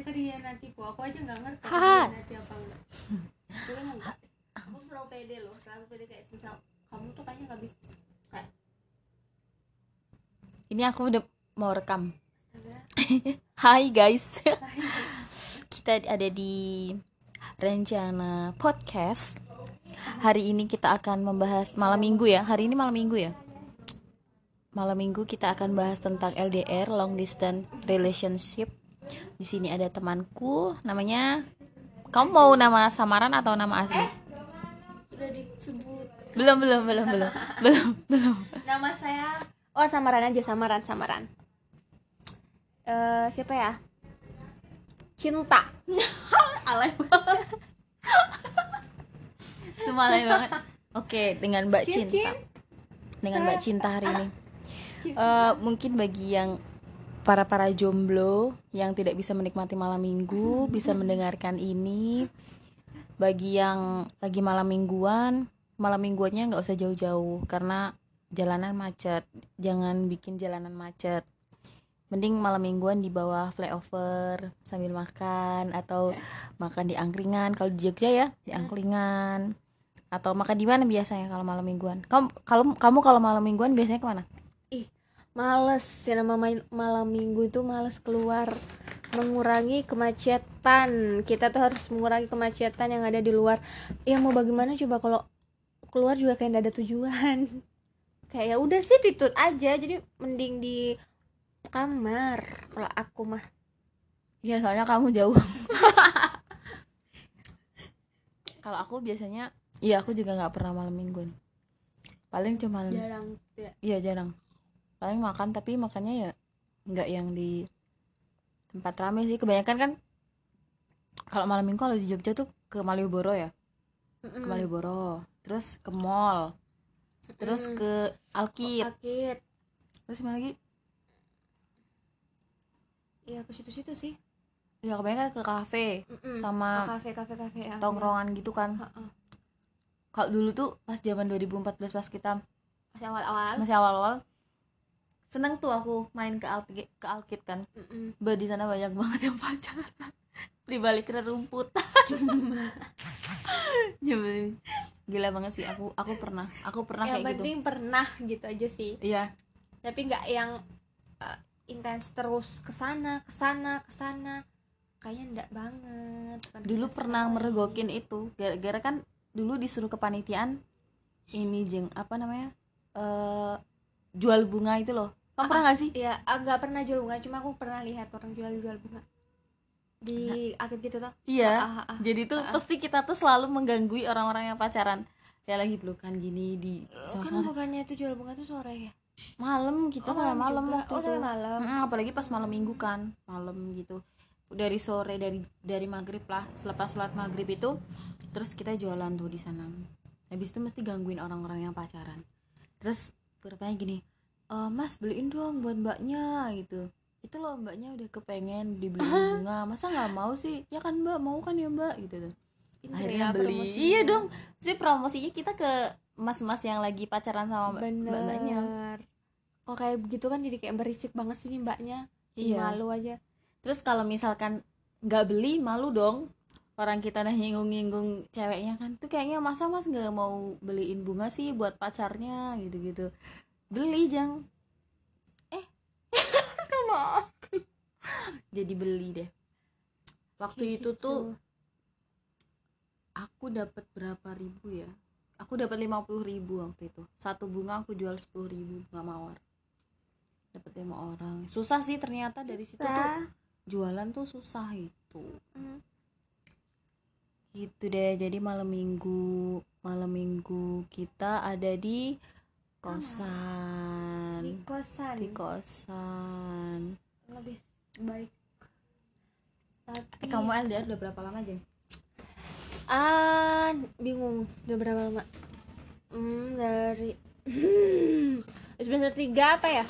mereka po aku aja nggak ngerti dihianati apa enggak. Aku enggak aku selalu pede loh selalu pede kayak misal kamu tuh kayaknya nggak bisa kayak ini aku udah mau rekam. Hai guys. Kita ada di rencana podcast. Hari ini kita akan membahas malam minggu ya. Hari ini malam minggu ya? Malam minggu kita akan bahas tentang LDR long distance relationship di sini ada temanku namanya kamu mau nama samaran atau nama asli? Sudah disebut. Belum belum belum belum. Belum belum. Nama saya oh samaran aja samaran samaran. Eh siapa ya? Cinta. Alay banget. Semua alay banget. Oke dengan mbak Cin, cinta. Cin. dengan mbak cinta hari ini. Eh, mungkin bagi yang para para jomblo yang tidak bisa menikmati malam minggu bisa mendengarkan ini. Bagi yang lagi malam mingguan malam mingguannya nggak usah jauh-jauh karena jalanan macet. Jangan bikin jalanan macet. Mending malam mingguan di bawah flyover sambil makan atau makan di angkringan. Kalau di Jogja ya di angkringan. Atau makan di mana biasanya kalau malam mingguan? Kamu kalau kamu kalau malam mingguan biasanya ke mana males ya nama main- malam minggu itu males keluar mengurangi kemacetan kita tuh harus mengurangi kemacetan yang ada di luar ya mau bagaimana coba kalau keluar juga kayak nggak ada tujuan kayak ya udah sih tutut aja jadi mending di kamar kalau aku mah Iya soalnya kamu jauh. Kalau aku biasanya, iya aku juga nggak pernah malam mingguan. Paling cuma jarang ya. iya jarang. Paling makan tapi makannya ya nggak yang di tempat rame sih. Kebanyakan kan kalau malam minggu kalau di Jogja tuh ke Malioboro ya, ke Malioboro, terus ke mall, terus ke Alkit, Sakit. terus mana lagi? Iya ke situ-situ sih. Ya kebanyakan ke kafe sama Ke kafe kafe kafe ya. tongkrongan gitu kan. Kalau dulu tuh pas zaman 2014 pas kita Masih awal-awal. masih awal-awal seneng tuh aku main ke Alkit ke Alkit kan Mm-mm. bah di sana banyak banget yang pacaran di balik rumput Nyebelin. gila banget sih aku aku pernah aku pernah yang kayak gitu penting pernah gitu aja sih. iya Tapi nggak yang uh, intens terus ke sana ke sana ke sana. Kayaknya enggak banget. Bukan dulu pernah sekali. meregokin itu gara-gara kan dulu disuruh kepanitiaan ini jeng apa namanya eh jual bunga itu loh kamu pernah gak sih Iya, ah, nggak pernah jual bunga, cuma aku pernah lihat orang jual-jual bunga di akid gitu tuh. iya Ah, ah, ah. jadi tuh Ah. pasti kita tuh selalu mengganggu orang-orang yang pacaran kayak lagi pelukan gini di Kan sama-sama bukannya itu jual bunga tuh sore ya? malam kita sampai malam juga. waktu Oh, itu malam. Mm-mm, apalagi pas malam minggu kan malam gitu dari sore dari dari maghrib lah selepas sholat maghrib itu terus kita jualan tuh di sana habis itu mesti gangguin orang-orang yang pacaran terus bertanya gini "E, mas beliin dong buat mbaknya gitu. Itu loh mbaknya udah kepengen dibeliin bunga. Masa nggak mau sih? Ya kan mbak mau kan ya mbak gitu tuh. Akhirnya ya beli. promosinya. iya dong. Sih promosinya kita ke mas-mas yang lagi pacaran sama mbak mbaknya Kok kayak begitu kan jadi kayak berisik banget sih nih mbaknya. Iya. Malu aja. Terus kalau misalkan nggak beli malu dong. Orang kita nah nyinggung-nyinggung ceweknya kan. Tuh kayaknya masa mas nggak mau beliin bunga sih buat pacarnya? Gitu-gitu beli jang. Eh. Maaf. Jadi beli deh. Waktu Kayak itu tuh aku dapat berapa ribu ya? Aku dapat lima puluh ribu waktu itu. Satu bunga aku jual sepuluh ribu bunga mawar. Dapat lima orang. Susah sih ternyata dari situ tuh. Susah. jualan tuh susah itu. Mm. gitu deh. Jadi malam minggu malam minggu kita ada di kosan Di kosan. di kosan Lebih baik. Tapi eh kamu LDR udah berapa lama jeng ah bingung udah berapa lama? Hmm, dari semester tiga apa ya?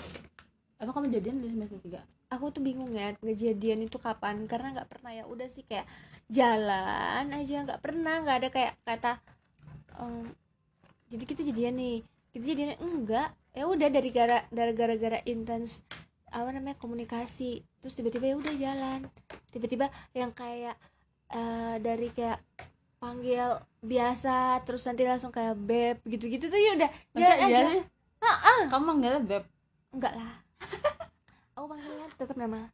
emang kamu jadian dari semester tiga aku tuh bingung ya kejadian itu kapan karena nggak pernah ya udah sih kayak jalan aja nggak pernah nggak ada kayak kata em, jadi kita jadian nih kita jadian enggak. Ya udah dari gara dari gara-gara intens apa namanya komunikasi terus tiba-tiba ya udah jalan. Tiba-tiba yang kayak eh, dari kayak panggil biasa terus nanti langsung kayak beb gitu-gitu tuh ya udah Masa jalan aja. iya? kamu manggilnya beb? Enggak lah. Aku panggilnya tetap nama.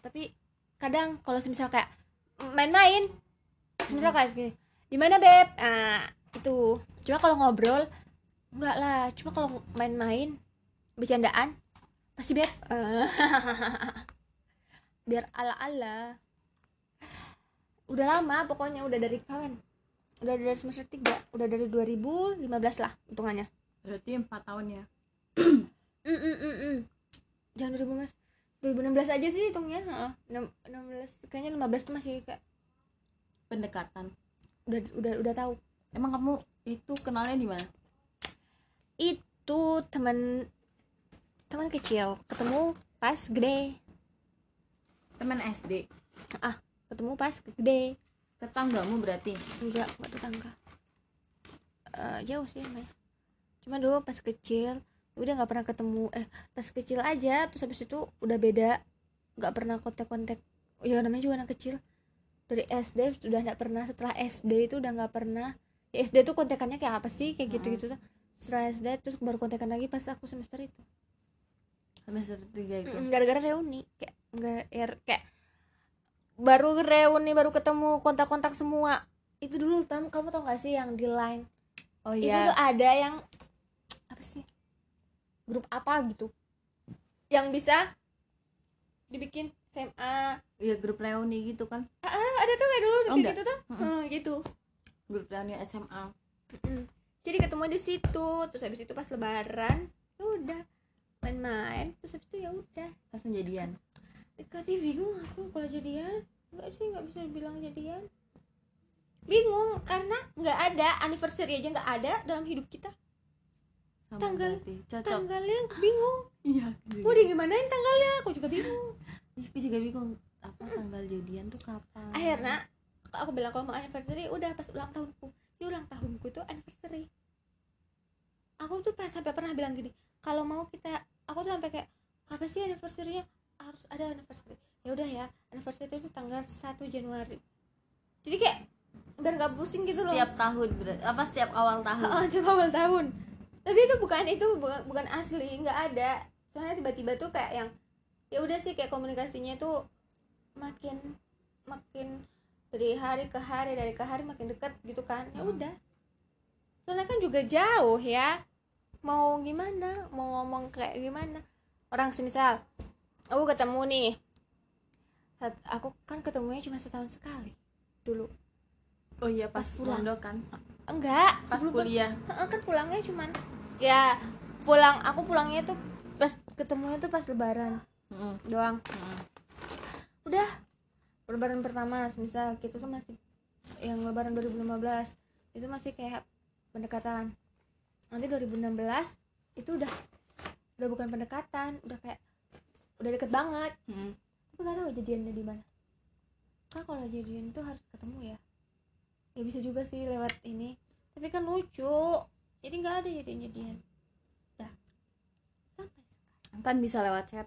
Tapi kadang kalau misal kayak main-main misal kayak gini di mana beb? Ah itu cuma kalau ngobrol enggak lah cuma kalau main-main bercandaan pasti Ah. biar ala-ala. Udah lama pokoknya udah dari kawan udah dari semester 3 udah dari 2015 lah hitungannya. Berarti empat tahun ya? Mm, mm, mm, mm. Jangan 2015 2016 aja sih hitungnya heeh. Enam- 16 kayaknya 15 tuh masih kayak pendekatan. Udah udah udah tahu. Emang kamu itu kenalnya di mana itu teman teman kecil. Ketemu pas gede. Teman SD ketemu pas gede. Tetanggamu berarti? Enggak enggak tetangga. Eh, jauh sih namanya. Cuma dulu pas kecil udah nggak pernah ketemu. Eh pas kecil aja terus habis itu udah beda. Nggak pernah kontak-kontak. Ya namanya juga anak kecil. Dari SD sudah nggak pernah. Setelah SD itu udah nggak pernah. Ya SD tuh kontekannya kayak apa sih? Kayak gitu gitu tuh setelah SD terus baru kontekan lagi pas aku semester itu. Semester tiga itu? Gara-gara reuni. Kayak nggak ya, kayak baru reuni baru ketemu kontak-kontak semua. Itu dulu tam. Kamu tau gak sih yang di line? Oh itu iya. tuh ada yang apa sih? Grup apa gitu. Yang bisa dibikin SMA iya grup reuni gitu kan? Ah, ada tuh kayak dulu Oh, kayak enggak. gitu tuh. Hmm, gitu. Grup reuni SMA Mm. Jadi ketemu di situ terus habis itu pas lebaran ya udah main-main terus habis itu ya udah. Langsung jadian? Dekati bingung aku kalau jadian. Nggak sih nggak bisa bilang jadian. Bingung karena nggak ada anniversary aja nggak ada dalam hidup kita. Sama Tanggal- cocok. tanggalnya bingung. Iya mau di gimanain tanggalnya? Aku juga bingung. Aku juga bingung. Apa tanggal jadian tuh kapan? Akhirnya aku bilang kalau mau anniversary udah pas ulang tahunku di ulang tahunku itu anniversary. Aku tuh pas sampai pernah bilang gini kalau mau kita aku tuh sampai kayak apa sih anniversary-nya? Harus ada anniversary. Ya udah ya anniversary itu tanggal 1 Januari. Jadi kayak biar nggak pusing gitu loh. Setiap tahun apa setiap awal tahun? Heeh, tiap awal tahun. Tapi itu bukan itu bukan, bukan asli nggak ada. Soalnya tiba-tiba tuh kayak yang ya udah sih kayak komunikasinya tuh makin makin dari hari ke hari dari ke hari makin dekat gitu kan. Ya Hmm. udah. Soalnya kan juga jauh ya. Mau gimana? Mau ngomong kayak gimana? Orang semisal aku ketemu nih. Saat aku kan ketemunya cuma setahun sekali dulu. Oh iya pas, Pas pulang. pondok kan? Enggak pas sebelum kuliah. Heeh, kan pulangnya cuman ya pulang aku pulangnya tuh pas ketemunya tuh pas lebaran Mm-mm. doang. Mm-mm. udah lebaran pertama misal kita tuh masih yang lebaran 2015 itu masih kayak pendekatan. Nanti 2016 itu udah udah bukan pendekatan udah kayak udah deket banget. Mm. tapi gak tahu jadiannya di mana. Kan kalau jadian tuh harus ketemu ya? Ya bisa juga sih lewat ini. Tapi kan lucu jadi nggak ada jadian jadian. Udah sampai sekarang. Kan bisa lewat chat.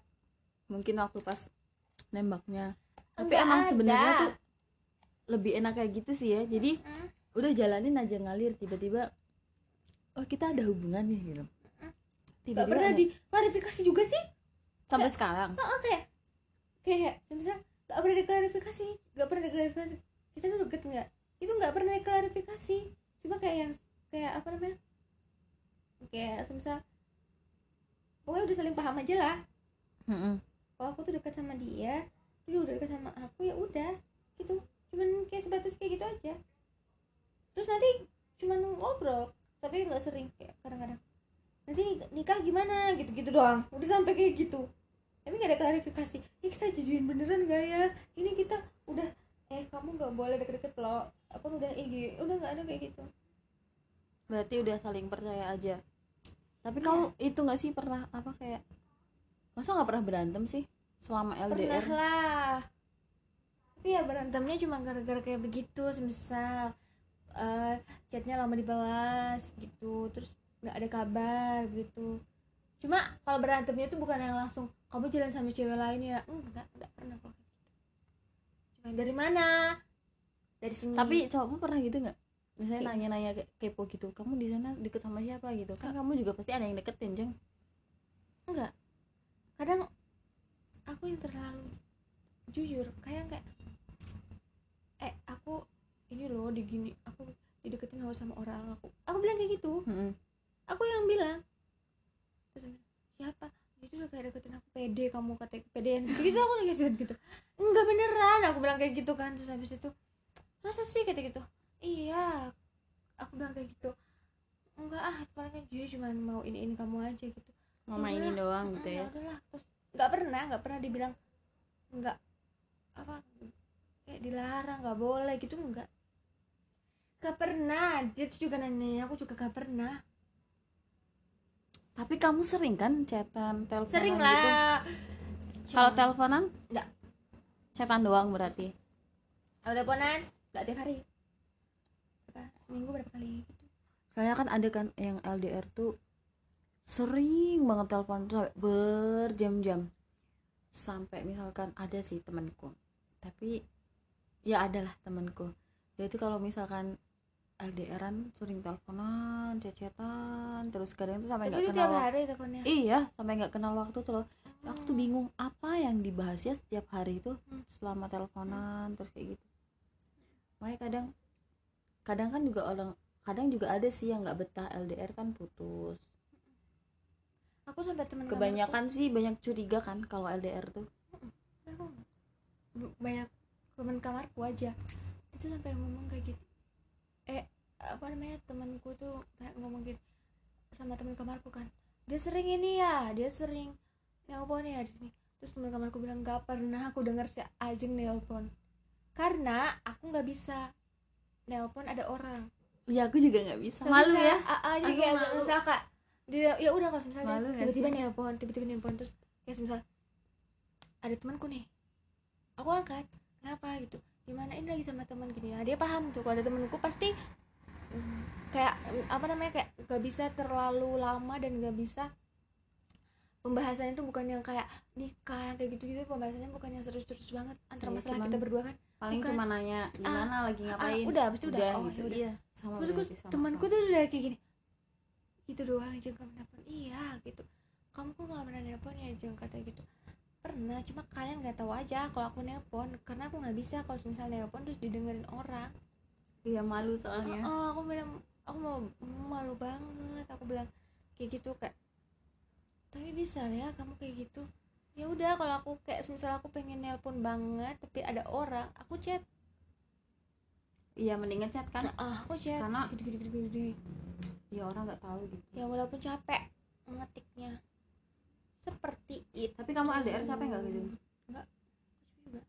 Mungkin waktu pas nembaknya tapi Nggak emang sebenarnya tuh lebih enak kayak gitu sih ya. Jadi Mm. udah jalanin aja ngalir tiba-tiba oh kita ada hubungan nih gitu. Gak tiba-tiba pernah ada- diklarifikasi juga sih. Sampai sekarang. Oh, kayak kayak misal gak pernah diklarifikasi gak pernah diklarifikasi. Kita tuh deket nggak? Itu nggak pernah diklarifikasi. Cuma kayak yang kayak apa namanya? Kayak misal pokoknya udah saling paham aja lah. Mm-mm. kalau aku tuh dekat sama dia dia udah dekat sama aku ya udah gitu. Cuman kayak sebatas kayak gitu aja. Terus nanti cuman ngobrol tapi nggak sering kayak kadang-kadang. Nanti nik- nikah gimana gitu-gitu doang. Udah sampai kayak gitu. Tapi nggak ada klarifikasi. Ini kita jadian beneran gak ya? Ini kita udah eh kamu nggak boleh deket-deket lo aku udah ini udah nggak ada kayak gitu. Berarti udah saling percaya aja. Tapi Iya. kamu itu nggak sih pernah apa kayak masa nggak pernah berantem sih selama pernah LDR lah. Tapi ya berantemnya cuma gara-gara kayak begitu semisal eh, chatnya lama dibalas gitu. Terus nggak ada kabar gitu. Cuma kalau berantemnya itu bukan yang langsung kamu jalan sama cewek lain ya? Enggak enggak pernah kok dari mana? Dari sini. Tapi cowokmu pernah gitu nggak? Misalnya nanya-nanya kepo gitu kamu di sana deket sama siapa? gitu. Kan kamu juga pasti ada yang deketin jeng. Enggak. Kadang aku yang terlalu jujur kayak kayak eh aku ini loh digini aku dideketin loh sama orang aku aku bilang kayak gitu. Mm-mm. aku yang bilang. Terus siapa? Itu udah kayak deketin aku pede kamu kata pedean gitu, gitu aku nangis gitu. Enggak beneran aku bilang kayak gitu kan. Terus habis itu masa sih? kata gitu. Iya aku bilang kayak gitu. Enggak ah palingnya dia cuma mau ini ini kamu aja gitu. Mau mainin doang "Ah, gitu ya. udahlah terus nggak pernah nggak pernah dibilang nggak apa kayak dilarang nggak boleh gitu nggak. Nggak pernah. Dia tuh juga nanya aku juga nggak pernah. Tapi kamu sering kan chatan teleponan sering gitu? lah. Kalau Cuma- teleponan? Nggak. chatan doang berarti? Kalau teleponan nggak tiap hari. Berapa seminggu berapa kali gitu. Soalnya kan ada kan yang LDR tuh sering banget telepon tuh sampai berjam-jam sampai misalkan ada sih temanku tapi ya adalah temanku dia itu kalau misalkan LDRan sering teleponan, cecetan, terus kadang tuh sampai nggak itu kenal tiap hari teleponnya Iya, sampai nggak kenal waktu tuh loh. Aku tuh bingung apa yang dibahas ya setiap hari itu Hmm. selama teleponan terus kayak gitu. Makanya kadang kadang kan juga orang kadang juga ada sih yang nggak betah LDR kan putus. Aku sampai teman Kebanyakan sih banyak curiga kan kalau LDR tuh. aku banyak teman kamarku aja. Itu sampai ngomong kayak gitu. Eh apa namanya temanku tuh kayak ngomong gitu sama teman kamarku kan. Dia sering ini ya dia sering nelpon ya di sini. Terus teman kamarku bilang nggak pernah aku dengar si Ajeng nelpon. Karena aku nggak bisa nelpon ada orang. Ya aku juga nggak bisa. Malu ya. Ah, ah, jadi Aku kayak malu. kak dia ya udah kalau misalnya Malu tiba-tiba sih? nelpon tiba-tiba nelpon terus kayak misal ada temanku nih aku angkat kenapa gitu gimana ini lagi sama teman gini nah dia paham tuh kalau ada temanku pasti mm, kayak mm, apa namanya kayak gak bisa terlalu lama dan gak bisa pembahasannya tuh bukan yang kayak nikah yang kayak gitu-gitu pembahasannya bukan yang serius-serius banget antara Iya, masalah cuman kita berdua kan Paling Bukan. cuma nanya gimana lagi ngapain. udah, habis itu udah. Oh, gitu. ya udah. Iya, sama terus temanku tuh udah kayak gini gitu doang jeng kamu nelpon. Iya gitu. Kamu kok gak pernah nelpon ya jeng kata gitu. Pernah cuma kalian nggak tahu aja kalau aku nelpon. Karena aku nggak bisa kalau misalnya nelpon terus didengerin orang. Iya malu soalnya. oh, aku bilang aku mau malu banget. Aku bilang kayak gitu kayak tapi bisa ya kamu kayak gitu. Ya udah kalau aku kayak misalnya aku pengen nelpon banget tapi ada orang aku chat Iya mendingan chat kan. ah aku chat Karena- gede gede gede gede Ya orang nggak tahu gitu. ya walaupun capek ngetiknya seperti itu Tapi kamu LDR capek nggak gitu? enggak juga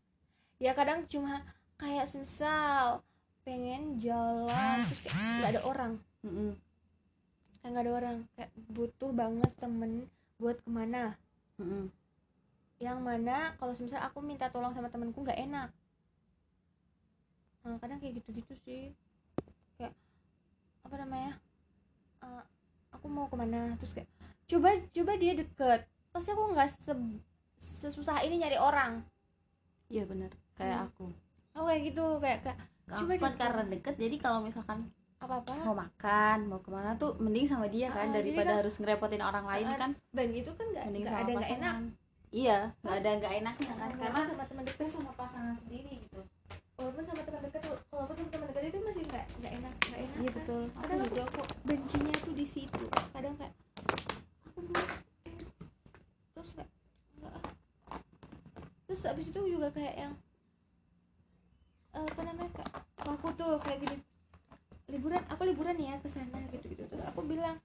ya kadang cuma kayak semisal pengen jalan terus kayak nggak ada orang Mm-mm. kayak nggak ada orang kayak butuh banget temen buat ke mana Mm-mm. yang mana kalau misal aku minta tolong sama temenku nggak enak nah, kadang kayak gitu-gitu sih. Kayak apa namanya Eh, aku mau ke mana terus kayak coba coba dia deket. Pasti aku nggak se- sesusah ini nyari orang. Iya benar. Kayak Hmm. aku. aku kayak gitu kayak kayak Coba Coba deh, karena deket jadi kalau misalkan apa apa mau makan mau ke mana tuh mending sama dia kan jadi daripada kan- harus ngerepotin orang lain Ah, kan. dan itu kan nggak mending nggak sama ada nggak enak. Iya nggak ada nggak enaknya kan karena sama teman dekat sama pasangan sendiri gitu walaupun sama teman dekat tuh walaupun sama teman dekat itu masih nggak nggak enak nggak enak iya kan. betul. Aku kadang aku juga kok bencinya tuh di situ kadang kayak aku mau eh, terus kayak enggak ah. terus abis itu juga kayak yang eh, apa namanya kayak aku tuh kayak gini. Liburan aku liburan ya ke sana gitu gitu terus aku bilang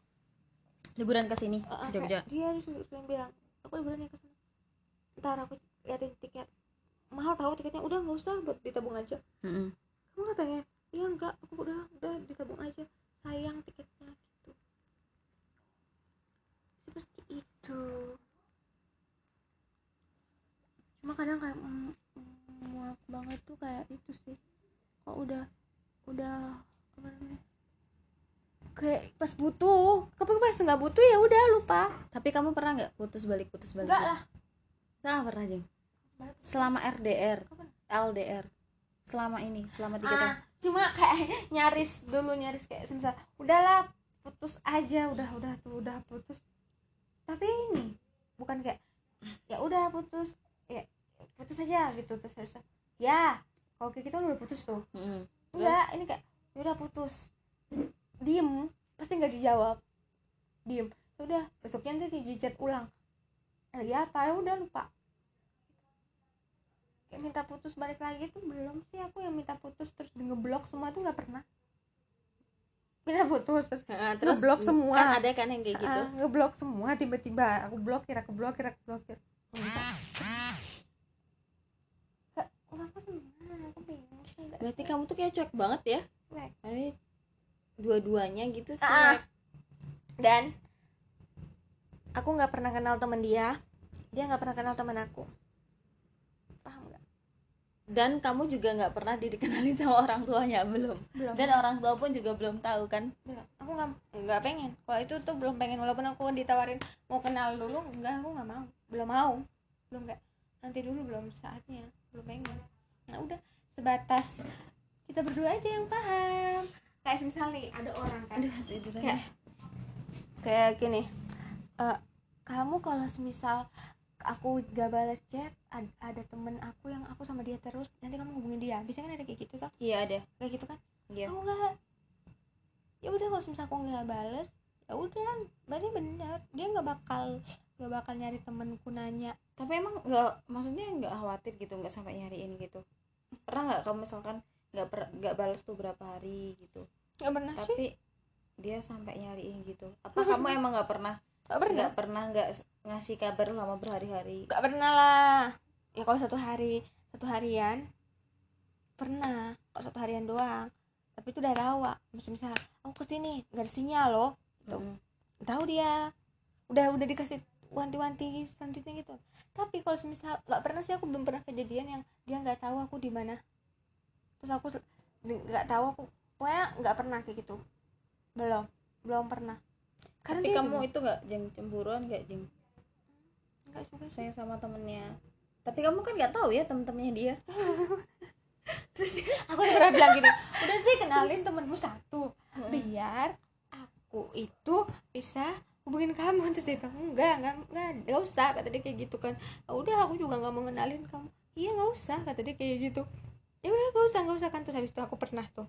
liburan ke sini eh, Jogja. dia harus bilang aku liburan ya ke sana. Ntar aku liatin tiket mahal tahu tiketnya. Udah nggak usah buat ditabung aja. Mm-mm. kamu nggak pengen? Iya enggak aku udah udah ditabung aja. Sayang tiketnya gitu. Seperti itu. Cuma kadang kayak mm, mm, muak banget tuh kayak itu sih. Kok udah udah apa namanya? Kayak pas butuh. Tapi pas nggak butuh ya udah lupa. Tapi kamu pernah nggak putus balik putus balik? Enggak lah. Sama pernah jeng selama RDR? LDR selama ini selama tiga ah, tahun. cuma kayak nyaris dulu nyaris kayak misal udahlah putus aja udah udah tuh udah putus. Tapi ini bukan kayak ya udah putus. Ya putus aja gitu terus terus ya kalau kayak kita udah putus tuh. Mm-mm. enggak ini kayak "Ya udah putus. Diem pasti nggak dijawab. Diem "Ya udah besoknya nanti dijijet ulang. Lagi apa? Ya udah lupa kayak minta putus balik lagi tuh belum sih. Aku yang minta putus terus di ngeblok semua tuh nggak pernah. Minta putus terus Nah, Ngeblok semua. kan ada kan yang kayak gitu? Ah, ngeblok semua tiba-tiba aku blokir aku blokir aku blokir. Nggak, nggak pernah aku bingung sih nggak berarti kamu tuh kayak cuek banget ya? Cuek. Jadi, dua-duanya gitu Ah, cuek. Dan? Aku nggak pernah kenal teman dia. Dia nggak pernah kenal teman aku dan kamu juga nggak pernah dikenalin sama orang tuanya belum. Belum. Dan orang tua pun juga belum tahu kan? Belum. Aku nggak nggak pengen. Kalau itu tuh belum pengen. Walaupun aku ditawarin mau kenal dulu enggak aku nggak mau. Belum mau. Belum kayak nanti dulu belum saatnya. Belum pengen. Nah udah. Sebatas kita berdua aja yang paham. Kayak misal nih ada orang kan. Kayak kayak gini. Eh, kamu kalau semisal aku gak balas chat ada, ada temen aku yang aku sama dia terus nanti kamu hubungin dia. Bisa kan ada kayak gitu so iya ada. Kayak gitu kan? Iya. Aku nggak. Ya udah kalau misal aku nggak bales ya udah berarti benar. Dia nggak bakal nggak bakal nyari temenku nanya. Tapi emang nggak maksudnya nggak khawatir gitu nggak sampai nyariin gitu? Pernah nggak kamu misalkan nggak per nggak balas tuh berapa hari gitu? Nggak pernah sih. Tapi dia sampai nyariin gitu. Apa kamu emang nggak pernah nggak pernah? Nggak pernah nggak s- ngasih kabar lama berhari-hari. Nggak pernah lah. Ya kalau satu hari satu harian pernah. Kalau satu harian doang. Tapi itu udah tahu misal misal aku ke sini nggak ada sinyal loh. Tuh. Mm. tahu dia. Udah udah dikasih wanti-wanti selanjutnya gitu. Tapi kalau misal nggak pernah sih aku belum pernah kejadian yang dia nggak tahu aku di mana. Terus aku nggak tahu aku pokoknya nggak pernah kayak gitu. Belum belum pernah karena tapi kamu juga- itu nggak jeng cemburuan nggak jeng? Nggak juga sih. Sayang sama temennya. Tapi kamu kan nggak tahu ya temen-temennya dia. Aku udah pernah bilang gini udah sih kenalin temenmu satu. Biar aku itu bisa hubungin kamu. Terus dia bilang enggak enggak enggak enggak usah kata dia kayak gitu kan. "Ya udah aku juga nggak mau kenalin kamu. Iya nggak usah kata dia kayak gitu. Ya udah nggak usah nggak usah kan. Terus habis itu aku pernah tuh.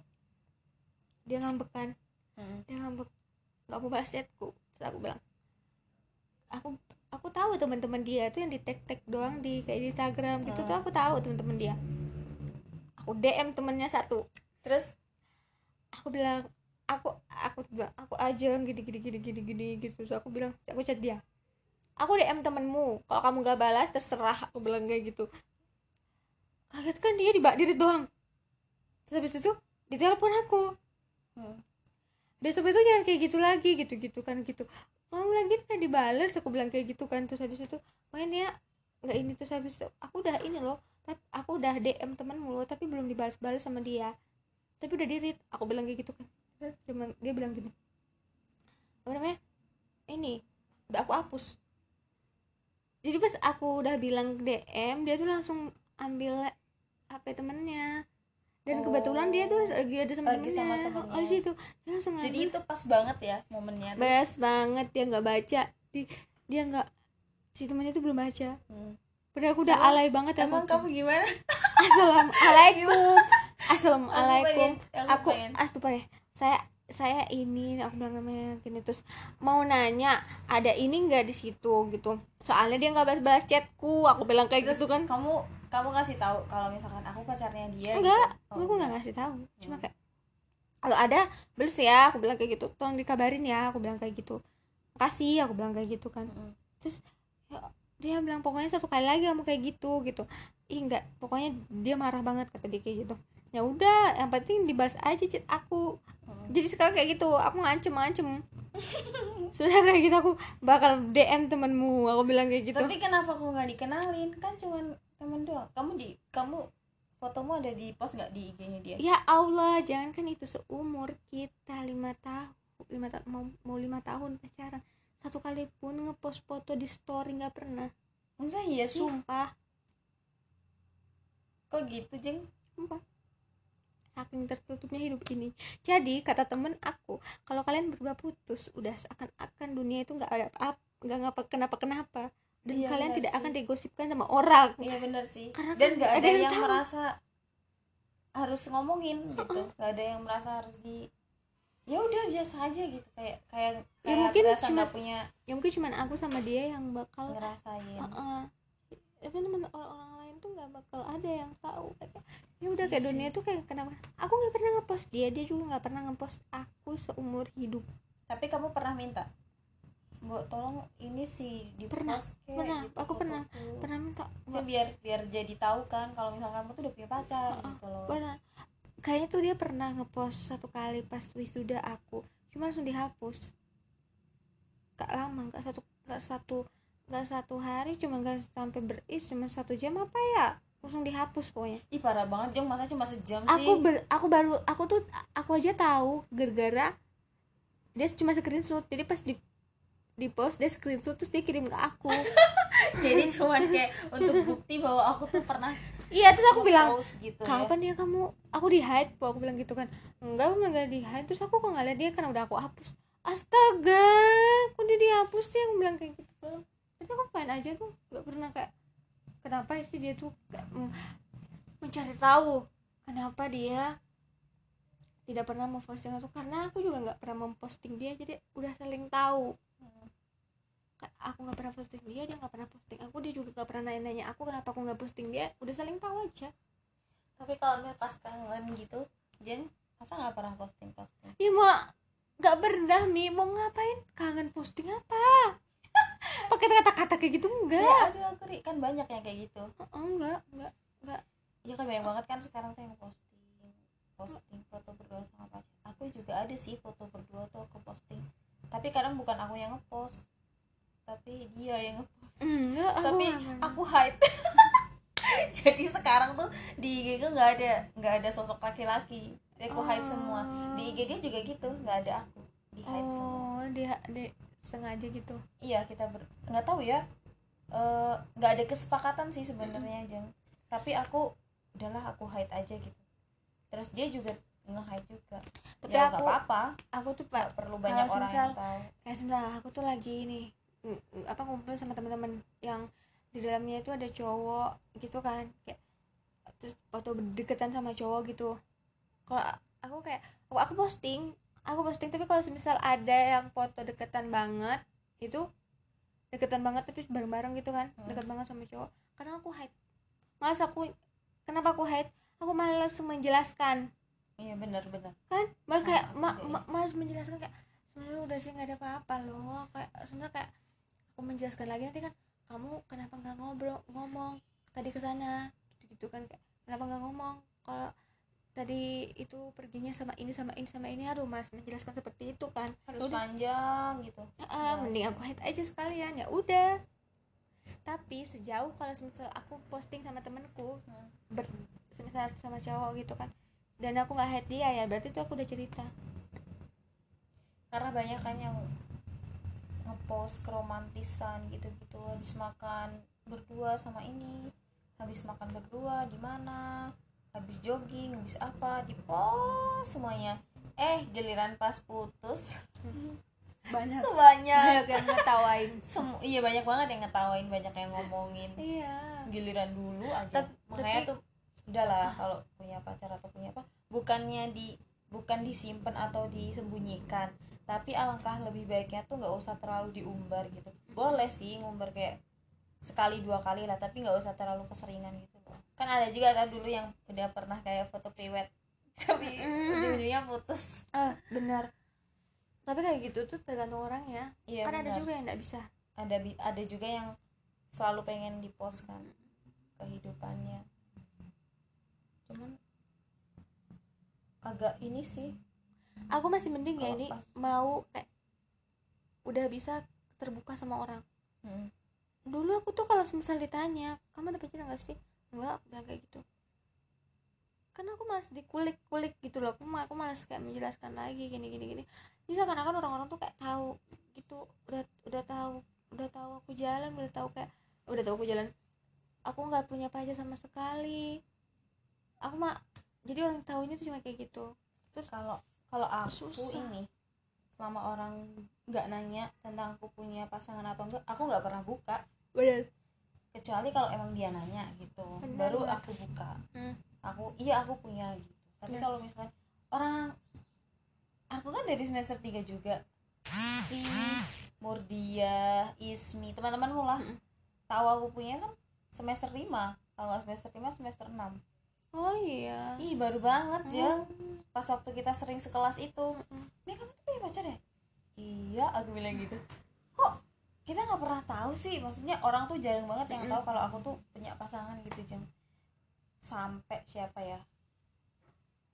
Dia ngambek kan Mm. dia ngambek nggak mau balas chatku terus aku bilang aku aku tahu teman-teman dia tuh yang di tag tag doang di kayak di Instagram gitu tuh aku tahu teman-teman dia. Aku DM temennya satu. Terus? Aku bilang aku aku aku aja gini gini gini gini gini gitu. Terus aku bilang aku chat dia aku DM temenmu. Kalau kamu gak balas terserah aku bilang kayak gitu. Kaget kan dia di dirit doang. Terus habis itu ditelepon aku. Hmm. Besok besok jangan kayak gitu lagi gitu gitu kan gitu. Mau lagi nggak dibales? Aku bilang kayak gitu kan terus habis itu main ya. Nggak ini terus habis itu aku udah ini loh tapi aku udah DM temenmu loh tapi belum dibalas-balas sama dia. Tapi udah dirit aku bilang kayak gitu kan. Terus bilang, dia bilang gini apa namanya? Ini udah aku hapus. Jadi pas aku udah bilang DM dia tuh langsung ambil HP temennya dan Oh. kebetulan dia tuh lagi ada sama Lagi temennya sama Oh, temennya. di situ langsung jadi itu pas banget ya momennya tuh. best banget dia nggak baca di, dia nggak si temannya tuh belum baca Hmm. padahal aku udah Emang- alay banget aku emang tuh. kamu gimana assalamualaikum assalamualaikum pengen, aku pengen. astupa deh saya saya ini aku bilang namanya gini terus mau nanya ada ini nggak di situ gitu. Soalnya dia nggak balas-balas chatku aku bilang kayak Terus gitu kan. kamu kamu kasih tahu kalau misalkan aku pacarnya dia enggak gitu. Oh, aku nggak ngasih tahu. Cuma Hmm. kayak kalau ada beres ya aku bilang kayak gitu. Tolong dikabarin ya aku bilang kayak gitu. Kasih aku bilang kayak gitu kan. Mm-mm. ya, dia bilang pokoknya satu kali lagi kamu kayak gitu gitu. Ih enggak pokoknya dia marah banget kata dia kayak gitu ya udah yang penting dibalas aja chat aku. Mm-mm. jadi sekarang kayak gitu aku ngancem ngancem sudah kayak gitu aku bakal DM temenmu aku bilang kayak gitu. Tapi kenapa aku nggak dikenalin? Kan cuman temen doang. Kamu di kamu fotomu ada di post nggak di IG-nya dia? Ya Allah jangan kan itu seumur kita lima tahun lima ta mau mau lima tahun pacaran. Satu kali pun ngepost foto di story nggak pernah. Masa iya sih? Sumpah. Kok gitu jeng? Sumpah saking tertutupnya hidup ini. Jadi kata temen aku kalau kalian berdua putus udah seakan-akan dunia itu nggak ada apa nggak ngapa kenapa kenapa dan Iya, kalian benar tidak sih. akan digosipkan sama orang. Iya bener sih. Karena dan kan nggak ada, ada yang yang, tahu. merasa harus ngomongin gitu. Nggak ada yang merasa harus di ya udah biasa aja gitu. Kayak kayak Ya, kayak mungkin berasa cuma- punya ya mungkin cuma aku sama dia yang bakal ngerasain. Heeh. tapi teman orang lain tuh nggak bakal ada yang tahu. Kayak ya udah kayak dunia tuh kayak kenapa aku nggak pernah ngepost. Dia dia juga nggak pernah ngepost. Aku seumur hidup. Tapi kamu pernah minta? Bu tolong ini sih di Pernah, post kek, pernah. gitu, Aku pernah. fotoku." pernah minta. Maksudnya biar biar jadi tahu kan kalau misalnya kamu tuh udah punya pacar Heeh, gitu loh. pernah. Kayaknya tuh dia pernah ngepost satu kali pas wisuda aku. Cuma langsung dihapus. Gak lama gak satu gak satu gak satu hari cuma gak sampai beris cuma satu jam apa ya? Langsung dihapus pokoknya. Ih parah banget jong masa cuma sejam aku sih? ber, aku baru aku tuh aku aja tahu gara-gara dia cuma screenshot. Jadi pas di di post dia screenshot terus dia kirim ke aku. Jadi cuman kayak untuk bukti bahwa aku tuh pernah iya terus aku bilang gitu ya. Kapan ya kamu? Aku di hide po. Aku bilang gitu kan. Enggak aku enggak di hide terus aku kok nggak lihat dia kan udah aku hapus. Astaga kok dia dihapus sih? Aku bilang kayak gitu tapi aku fine aja tuh nggak pernah kayak kenapa sih dia tuh kayak, mencari tahu kenapa dia tidak pernah memposting aku karena aku juga nggak pernah memposting dia jadi udah saling tahu. Kayak aku nggak pernah posting dia dia nggak pernah posting aku dia juga nggak pernah nanya-nanya aku kenapa aku nggak posting dia udah saling tahu aja. Tapi kalau misalnya pas kangen gitu Jen masa nggak pernah posting posting Ya mau nggak pernah mi. Mau ngapain? Kangen posting apa? Pakai kata-kata kayak gitu enggak? ya aduh aku ri kan banyak yang kayak gitu. Oh, enggak, enggak. ya kan banyak banget kan sekarang tuh yang posting posting foto berdua sama pacar. Aku juga ada sih foto berdua tuh aku posting. Tapi kadang bukan aku yang ngepost tapi dia yang ngepost. Enggak, aku tapi nggak pernah. aku hide. Jadi sekarang tuh di IG gue nggak ada nggak ada sosok laki-laki. Aku hide semua. Di IG dia juga gitu nggak ada aku. Di hide semua. Oh, dia dia sengaja gitu. iya kita ber nggak tahu ya. Eh, nggak ada kesepakatan sih sebenarnya jeng. Tapi aku udahlah aku hide aja gitu. Terus dia juga nge-hide juga. Tapi ya aku apa-apa. aku tuh pak perlu banyak orang semisal- yang tahu. kayak sebentar aku tuh lagi ini mm, mm, apa ngumpul sama teman-teman yang di dalamnya itu ada cowok gitu kan kayak terus foto berdekatan sama cowok gitu. Kalau aku kayak aku posting aku posting tapi kalau semisal ada yang foto deketan banget itu deketan banget tapi bareng-bareng gitu kan Hmm. dekat banget sama cowok karena aku hide. Malas aku kenapa aku hide? Aku malas menjelaskan. Iya benar benar. Kan? Malah kayak ma juga ma- malas menjelaskan kayak sebenarnya udah sih nggak ada apa-apa loh. Kayak sebenarnya kayak aku menjelaskan lagi nanti kan kamu kenapa nggak ngobrol ngomong tadi ke sana? Gitu gitu kan kayak kenapa nggak ngomong? Kalau tadi itu perginya sama ini sama ini sama ini. Aduh malas menjelaskan seperti itu kan. Harus Udah. panjang gitu. Jelas. mending aku hide aja sekalian. Ya udah. Tapi sejauh kalau semisal aku posting sama temenku Hmm. ber semisal sama cowok gitu kan dan aku nggak hide dia ya berarti itu aku udah cerita. Karena banyak kan yang ngepost keromantisan gitu-gitu habis makan berdua sama ini habis makan berdua di mana habis jogging habis apa di post semuanya. Eh giliran pas putus. Banyak. Sebanyak. Banyak yang ngetawain. Semu iya banyak banget yang ngetawain banyak yang ngomongin. Iya. Giliran dulu aja. Makanya tapi- tuh udahlah kalau punya pacar atau punya apa bukannya di bukan disimpan atau disembunyikan tapi alangkah lebih baiknya tuh nggak usah terlalu diumbar gitu. Boleh sih ngumbar kayak sekali dua kali lah tapi nggak usah terlalu keseringan gitu kan ada juga kan dulu yang udah pernah kayak foto priwet. Tapi Mm. ujung-ujungnya putus. Ah benar. Tapi kayak gitu tuh tergantung orangnya iya kan ada benar. juga yang nggak bisa. Ada bi- ada juga yang selalu pengen dipost kan kehidupannya. Cuman agak ini sih. Aku masih mending ya Kalau ini pas- mau kayak udah bisa terbuka sama orang. Hmm. dulu aku tuh kalau misal ditanya kamu ada pacar nggak sih enggak aku bilang kayak gitu. Karena aku malas dikulik-kulik gitu loh. Aku, aku malas kayak menjelaskan lagi gini gini gini. Ini seakan-akan orang-orang tuh kayak tahu gitu udah udah tahu udah tahu aku jalan udah tahu kayak udah tahu aku jalan. Aku nggak punya pacar sama sekali. Aku mah jadi orang tahunya tuh cuma kayak gitu. Terus kalau kalau aku Susah. ini selama orang nggak nanya tentang aku punya pasangan atau enggak aku nggak pernah buka. Benar kecuali kalau emang dia nanya gitu. Benar, baru aku buka. Hmm. aku iya aku punya gitu. Tapi Ya. kalau misalnya orang aku kan dari semester 3 juga. Si Murdia Ismi teman-temanmu lah. Mm-mm. tahu aku punya kan semester 5 kalau nggak semester 5 semester 6 oh iya. Ih baru banget Hmm. pas waktu kita sering sekelas itu. Mm-mm. Mi kamu tuh punya pacar ya? Iya aku bilang gitu kita nggak pernah tahu sih maksudnya orang tuh jarang banget yang Mm-mm. tahu kalau aku tuh punya pasangan gitu jeng. Sampai siapa ya?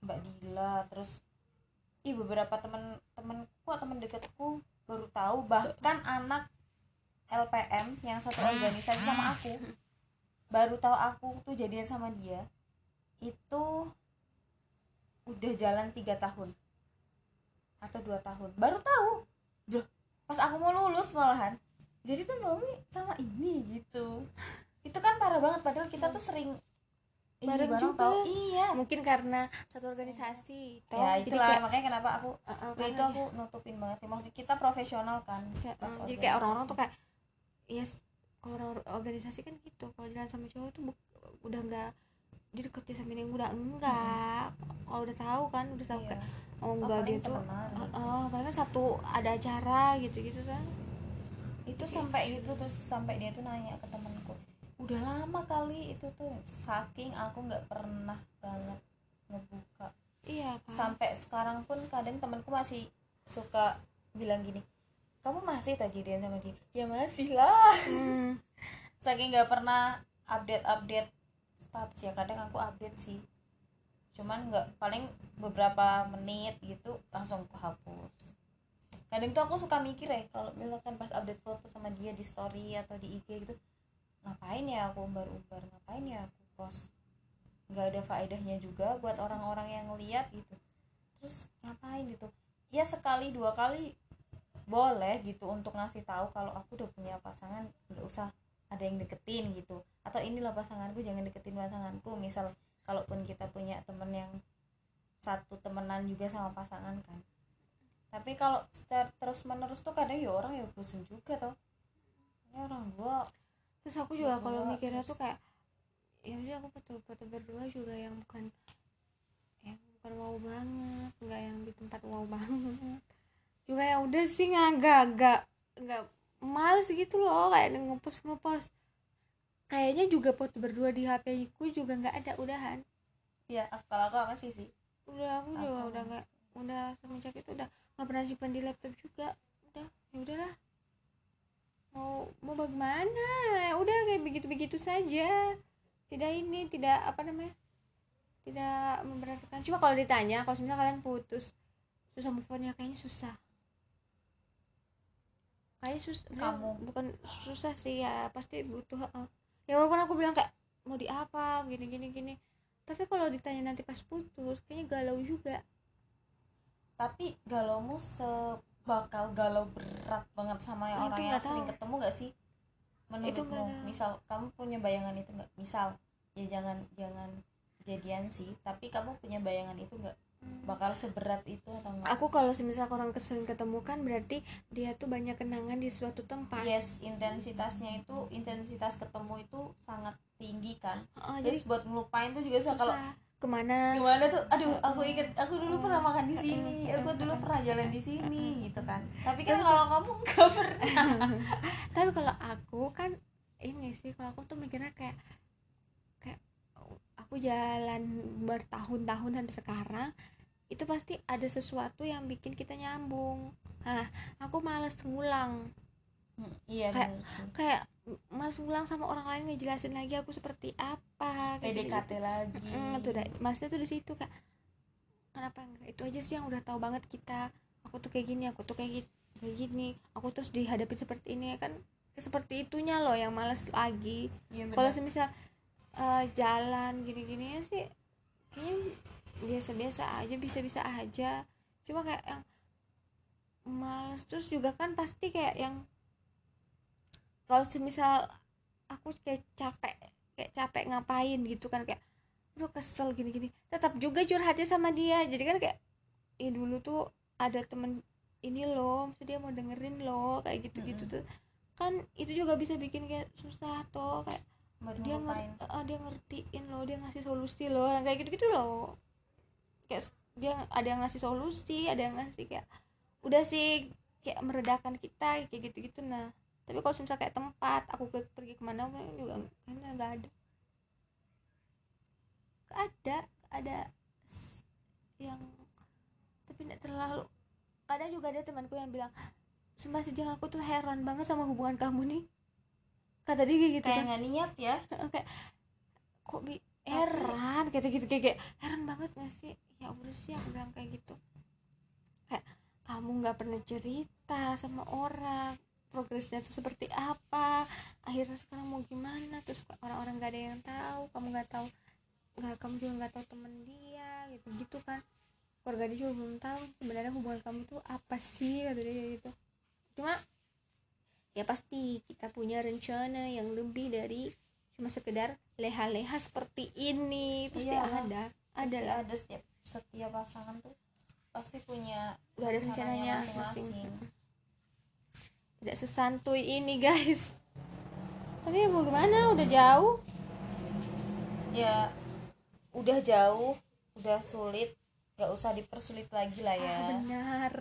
Mbak Dila terus ih beberapa temen temenku temen deketku baru tahu. Bahkan anak LPM yang satu organisasi sama aku baru tahu aku tuh jadian sama dia itu udah jalan tiga tahun atau dua tahun. Baru tahu. Duh, pas aku mau lulus malahan jadi tuh Nomi sama ini gitu. Itu kan parah banget padahal kita tuh sering ini Bareng bareng juga. tahu iya. Mungkin karena satu organisasi toh ya jadi itulah kayak makanya kenapa aku uh, uh, itu karena aku nutupin banget sih. Maksud kita profesional kan kayak, uh, jadi kayak orang-orang tuh kayak yes kalau orang organisasi kan gitu kalau jalan sama cowok tuh udah nggak dia deketnya sama ini udah enggak. Kalau udah tahu kan udah tahu Iya. kayak oh Oh, enggak dia paling tuh temenan. Uh, satu ada acara gitu gitu kan itu sampai gitu terus sampai dia tuh nanya ke temenku udah lama kali itu tuh saking aku nggak pernah banget ngebuka. Iya kan? Sampai sekarang pun kadang temanku masih suka bilang gini kamu masih tak jadian sama dia? Ya masih lah. Hmm, saking nggak pernah update update status ya kadang aku update sih. Cuman nggak paling beberapa menit gitu langsung aku hapus kadang tuh aku suka mikir ya kalau misalkan pas update foto sama dia di story atau di IG gitu ngapain ya aku umbar-umbar? Ngapain ya aku post? Nggak ada faedahnya juga buat orang-orang yang ngeliat gitu. Terus ngapain gitu? Ya sekali dua kali boleh gitu untuk ngasih tahu kalau aku udah punya pasangan nggak usah ada yang deketin gitu. Atau inilah pasanganku jangan deketin pasanganku. Misal kalaupun kita punya temen yang satu temenan juga sama pasangan kan tapi kalau secara terus menerus tuh kadang ya orang ya bosen juga tuh ini orang gua terus aku juga kalau mikirnya terus- tuh kayak ya udah aku foto-foto berdua juga yang bukan yang bukan wow banget nggak yang di tempat wow banget. Juga ya udah sih nggak nggak nggak nggak males gitu loh kayak ngepost ngepost kayaknya juga foto berdua di HP ku juga nggak ada udahan. Ya kalau aku apa sih sih. Udah aku juga Aku udah nggak udah semenjak itu udah nggak pernah simpan di laptop juga. Udah ya udahlah. Mau mau bagaimana? Ya udah kayak begitu begitu saja. Tidak ini tidak apa namanya tidak memberatkan. Cuma kalau ditanya kalau misalnya kalian putus susah move on ya kayaknya susah. Kayaknya susah Kamu. bukan susah sih ya pasti butuh uh, ya walaupun aku bilang kayak mau di apa? Gini gini gini. Tapi kalau ditanya nanti pas putus kayaknya galau juga tapi galaumu sebakal galau berat banget sama yang orang yang sering tahu. ketemu gak sih? Menurutmu misal kamu punya bayangan itu nggak? Misal ya jangan jangan kejadian sih tapi kamu punya bayangan itu nggak? Bakal seberat itu atau enggak aku kalau semisal orang sering ketemu kan berarti dia tuh banyak kenangan di suatu tempat. Yes intensitasnya itu intensitas ketemu itu sangat tinggi kan? Oh, jadi terus buat ngelupain tuh juga susah. Kalau ke mana? Gimana tuh? Aduh aku inget aku dulu pernah makan di sini. Aku dulu pernah jalan di sini gitu kan. Tapi kan kalau kamu nggak pernah. Tapi kalau aku kan ini sih kalau aku tuh mikirnya kayak kayak aku jalan bertahun-tahun sampai sekarang itu pasti ada sesuatu yang bikin kita nyambung. Nah aku males ngulang Hmm, iya Kayak- bener kayak males ngulang sama orang lain ngejelasin lagi aku seperti apa kayak gitu. PDKT lagi. Mm, tuh dah malesnya tuh di situ kak. Kenapa enggak? Itu aja sih yang udah tahu banget kita. Aku tuh kayak gini aku tuh kayak gini kayak gini. Aku terus dihadapin seperti ini kan seperti itunya loh yang males lagi. Iya, kalau semisal eh, jalan gini-gini sih kayaknya biasa-biasa aja bisa-bisa aja. Cuma kayak yang males terus juga kan pasti kayak yang kalau semisal aku kayak capek kayak capek ngapain gitu kan kayak udah kesel gini-gini. Tetap juga curhatnya sama dia. Jadi kan kayak eh dulu tuh ada temen ini loh maksudnya dia mau dengerin loh kayak gitu-gitu Mm-mm. tuh. Kan itu juga bisa bikin kayak susah tuh kayak Buat dia ngelupain. ngerti dia ngertiin loh dia ngasih solusi loh. Yang kayak gitu gitu loh. Kayak dia ada yang ngasih solusi ada yang ngasih kayak udah sih kayak meredakan kita kayak gitu gitu nah tapi kalau misalnya kayak tempat aku ke, pergi ke mana pun juga kayaknya nggak ada Nggak ada ada yang tapi tidak terlalu kadang juga ada temanku yang bilang sumpah sejak aku tuh heran banget sama hubungan kamu nih. Kata dia kayak gitu kayak kan. nggak niat ya? Kayak kok bi heran? Kayak gitu kayak, kayak heran banget gak sih? Ya udah sih aku bilang kayak gitu. Kayak kamu nggak pernah cerita sama orang progresnya tuh seperti apa akhirnya sekarang mau gimana terus orang-orang gak ada yang tahu kamu nggak tahu nggak kamu juga nggak tahu temen dia gitu gitu kan keluarga dia juga belum tahu sebenarnya hubungan kamu tuh apa sih kata dia gitu cuma ya pasti kita punya rencana yang lebih dari cuma sekedar leha-leha seperti ini pasti Iya. ada ada lah ada setiap setiap pasangan tuh pasti punya udah ada rencananya rencananya masing masing-masing. Tidak sesantuy ini guys. Tapi mau gimana? Udah jauh. Ya udah jauh udah sulit. Nggak usah dipersulit lagi lah ya. Ah, benar.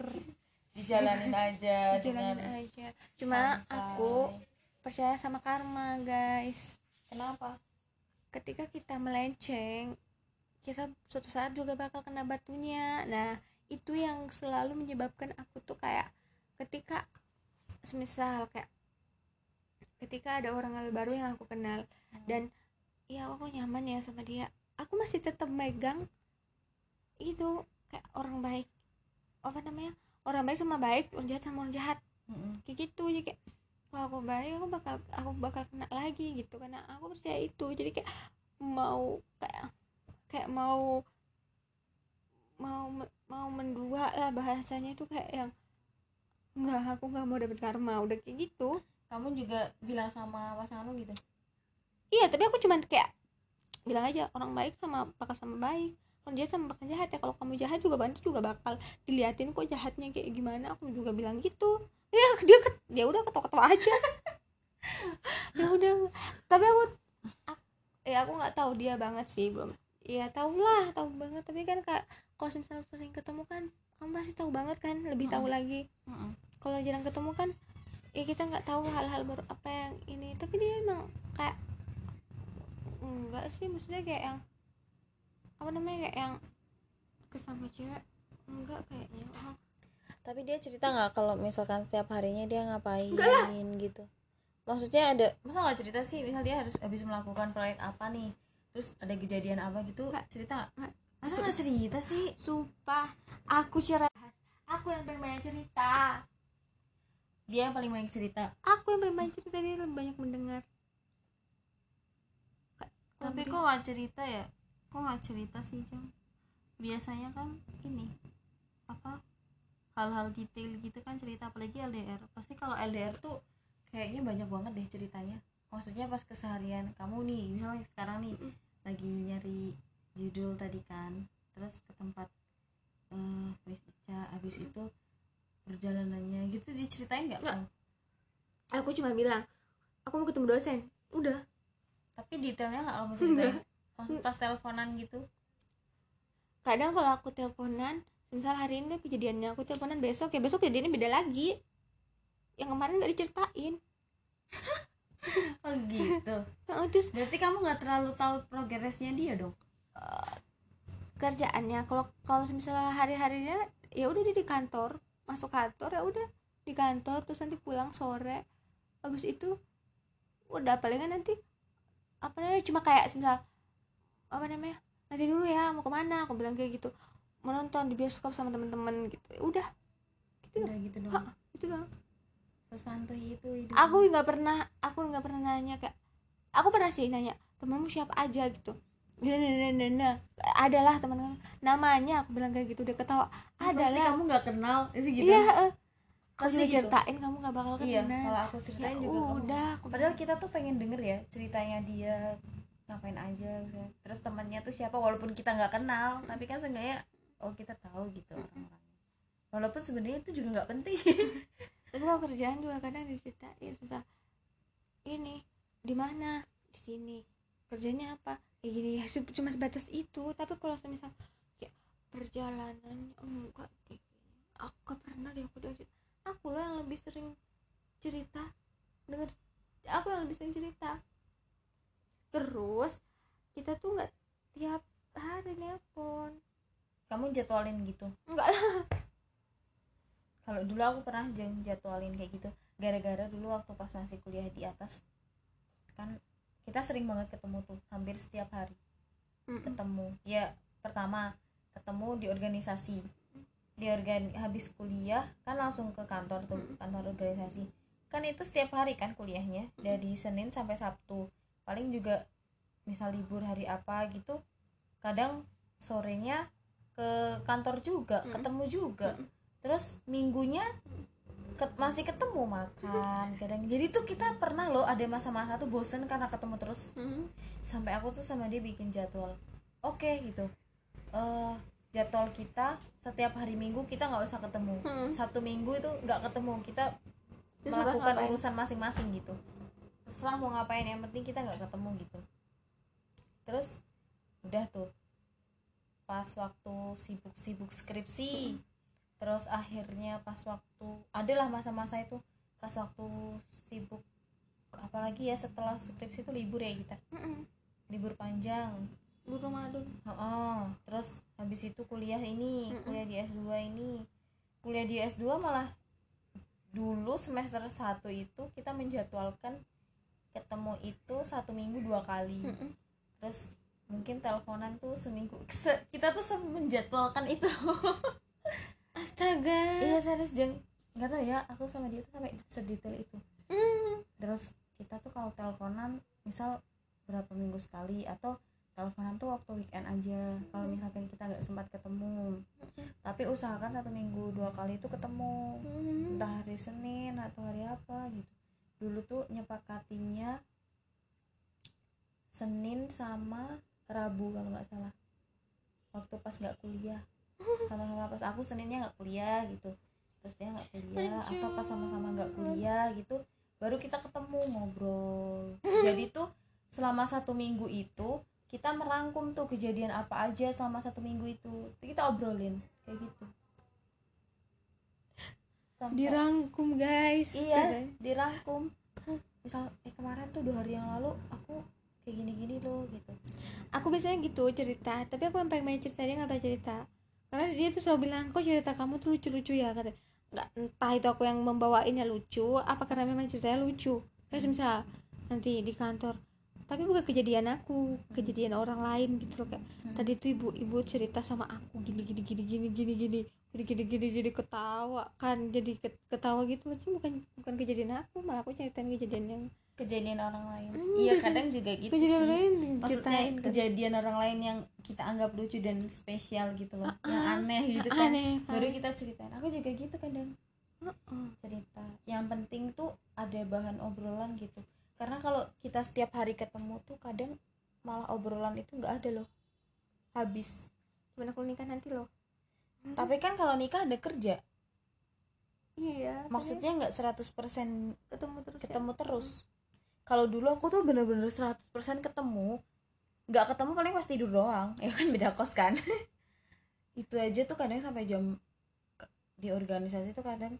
Dijalanin aja jalanin dengan aja. Cuma santai. aku percaya sama karma guys. Kenapa? Ketika kita melenceng kita suatu saat juga bakal kena batunya. Nah itu yang selalu menyebabkan aku tuh kayak ketika semisal kayak ketika ada orang baru yang aku kenal dan ya aku nyaman ya sama dia. Aku masih tetap megang itu kayak orang baik apa namanya orang baik sama baik orang jahat sama orang jahat. Mm-mm. kayak gitu jadi kayak kalau aku baik aku bakal aku bakal kena lagi gitu. Karena aku percaya itu jadi kayak mau kayak kayak mau mau mau mendua lah bahasanya itu kayak yang nggak aku nggak mau dapet karma. Udah kayak gitu. Kamu juga bilang sama pasangan lu gitu? Iya tapi aku cuman kayak bilang aja orang baik sama bakal sama baik. Orang jahat sama bakal jahat ya. Kalau kamu jahat juga bantu juga bakal diliatin kok jahatnya kayak gimana. Aku juga bilang gitu. Ya dia dia udah ketawa-ketawa aja. Ya udah. Tapi aku, aku ya aku nggak tahu dia banget sih belum. Ya tau lah tahu banget. Tapi kan kak kalau misalnya sering ketemu kan kamu pasti tahu banget kan lebih tahu lagi. Mm-mm. Kalau jarang ketemu kan ya kita nggak tahu hal-hal baru apa yang ini. Tapi dia emang kayak enggak sih maksudnya kayak yang apa namanya kayak yang kesama cewek enggak kayaknya. Oh, tapi dia cerita nggak kalau misalkan setiap harinya dia ngapain Enggak lah. gitu? Maksudnya ada masa nggak cerita sih? Misal dia harus habis melakukan proyek apa nih? Terus ada kejadian apa gitu? Nggak. cerita nggak? Masa nggak cerita sih? Sumpah aku cerita aku yang paling banyak cerita dia yang paling banyak cerita. Aku yang paling banyak cerita dia lebih banyak mendengar. Tapi kok nggak cerita ya? Kok nggak cerita sih jam biasanya kan ini apa hal-hal detail gitu kan cerita apalagi LDR pasti kalau LDR tuh kayaknya banyak banget deh ceritanya. Maksudnya pas keseharian kamu nih misalnya sekarang nih lagi nyari judul tadi kan. Terus ke tempat eh Miss Ica habis itu perjalanannya gitu diceritain nggak kamu? aku cuma bilang aku mau ketemu dosen. Udah. Tapi detailnya nggak kamu ceritain? Maksud pas teleponan gitu? Kadang kalau aku teleponan misal hari ini kejadiannya aku teleponan besok ya besok kejadiannya beda lagi. Yang kemarin nggak diceritain. Oh gitu. Terus berarti kamu nggak terlalu tahu progresnya dia dong? Kerjaannya. Kalau kalau misalnya hari-harinya ya udah dia di kantor masuk kantor ya udah di kantor terus nanti pulang sore. Habis itu udah palingan nanti apa namanya cuma kayak misal apa namanya nanti dulu ya mau ke mana aku bilang kayak gitu. Menonton di bioskop sama temen-temen gitu Ya udah. Gitu. Udah gitu dong Ha, itu doang. Sesantuy itu hidup. Aku nggak pernah aku nggak pernah nanya kayak aku pernah sih nanya temanmu siapa aja? gitu nah, nah, nah, nah, adalah teman kamu. Namanya aku bilang kayak gitu dia ketawa. Pasti adalah. kamu nggak kenal sih gitu. Iya kalau Pasti juga gitu. ceritain kamu nggak bakal iya kenal kalau aku ya ceritain juga kamu udah aku padahal kita tuh pengen denger ya ceritanya dia ngapain aja gitu. terus temannya tuh siapa walaupun kita nggak kenal tapi kan seenggaknya oh kita tahu gitu orang-orangnya walaupun sebenarnya itu juga nggak penting. Tapi kalau kerjaan juga kadang diceritain sudah ini di mana? Di sini. Kerjanya apa kayak gini ya cuma sebatas itu. Tapi kalau misal ya perjalanannya enggak deh aku pernah deh aku diajak aku loh yang lebih sering cerita denger aku yang lebih sering cerita. Terus kita tuh nggak tiap hari nelpon. Kamu jadwalin gitu? Enggak lah. Kalau dulu aku pernah jadwalin kayak gitu. Gara-gara dulu waktu pas masih kuliah di atas kan kita sering banget ketemu tuh hampir setiap hari ketemu. Ya pertama ketemu di organisasi. Di organ habis kuliah kan langsung ke kantor tuh kantor organisasi. Kan itu setiap hari kan kuliahnya dari Senin sampai Sabtu. Paling juga misal libur hari apa gitu kadang sorenya ke kantor juga Mm. ketemu juga. Mm. terus minggunya ket- masih ketemu makan kadang. Jadi tuh kita pernah loh ada masa-masa tuh bosen karena ketemu terus. Sampai aku tuh sama dia bikin jadwal. Oke gitu. Eh jadwal kita setiap hari minggu kita nggak usah ketemu. Hmm. satu minggu itu nggak ketemu kita Terus melakukan urusan masing-masing gitu. Terserah mau ngapain yang penting kita nggak ketemu gitu. Terus udah tuh. Pas waktu sibuk-sibuk skripsi terus akhirnya pas waktu adalah masa-masa itu pas waktu sibuk apalagi ya setelah skripsi itu libur ya kita libur panjang Lu Ramadan Oh, terus habis itu kuliah ini, Mm-mm. kuliah di S2 ini. Kuliah di S2 malah dulu semester 1 itu kita menjadwalkan ketemu itu satu minggu dua kali. Terus mungkin teleponan tuh seminggu. Se- kita tuh menjadwalkan itu. astaga. Iya serius jeng. Nggak tahu ya aku sama dia tuh sampai sedetail itu. Hmm. Terus kita tuh kalau teleponan misal berapa minggu sekali atau teleponan tuh waktu weekend aja kalau misalkan kita nggak sempat ketemu. Tapi usahakan satu minggu dua kali itu ketemu. Hmm. entah hari Senin atau hari apa gitu. Dulu tuh nyepakatinya Senin sama Rabu kalau nggak salah. Waktu pas nggak kuliah sama-sama pas aku Seninnya nggak kuliah gitu. Terus dia nggak kuliah atau pas sama-sama nggak kuliah gitu baru kita ketemu ngobrol. Jadi tuh selama satu minggu itu kita merangkum tuh kejadian apa aja selama satu minggu itu. Kita obrolin kayak gitu. Sampai- dirangkum guys. Iya dirangkum. Misal eh kemarin tuh dua hari yang lalu aku kayak gini-gini loh gitu. Aku biasanya gitu cerita tapi aku yang pengen banyak cerita dia nggak banyak cerita karena dia tuh selalu bilang kok cerita kamu tuh lucu-lucu ya kata nggak entah itu aku yang membawainnya lucu apa karena memang ceritanya lucu kayak misal nanti di kantor tapi bukan kejadian aku kejadian orang lain gitu loh kayak tadi tuh ibu ibu cerita sama aku gini gini gini gini gini gini gini gini gini jadi ketawa kan jadi ket- ketawa gitu loh Cuma bukan bukan kejadian aku malah aku ceritain kejadian yang kejadian orang lain Hmm. iya kadang juga gitu kejadian sih lain maksudnya ceritain kan. kejadian orang lain yang kita anggap lucu dan spesial gitu loh yang aneh gitu kan. aneh baru kita ceritain. Aku juga gitu kadang Heeh. cerita. Yang penting tuh ada bahan obrolan gitu. Karena kalau kita setiap hari ketemu tuh kadang malah obrolan itu nggak ada loh. Habis. Gimana kalau nikah nanti loh? Tapi kan kalau nikah ada kerja. Iya maksudnya nggak 100% ketemu terus ya. ketemu terus. Kalau dulu aku tuh bener-bener 100% ketemu nggak ketemu paling pas tidur doang. Ya kan beda kos kan. Itu aja tuh kadang sampai jam di organisasi tuh kadang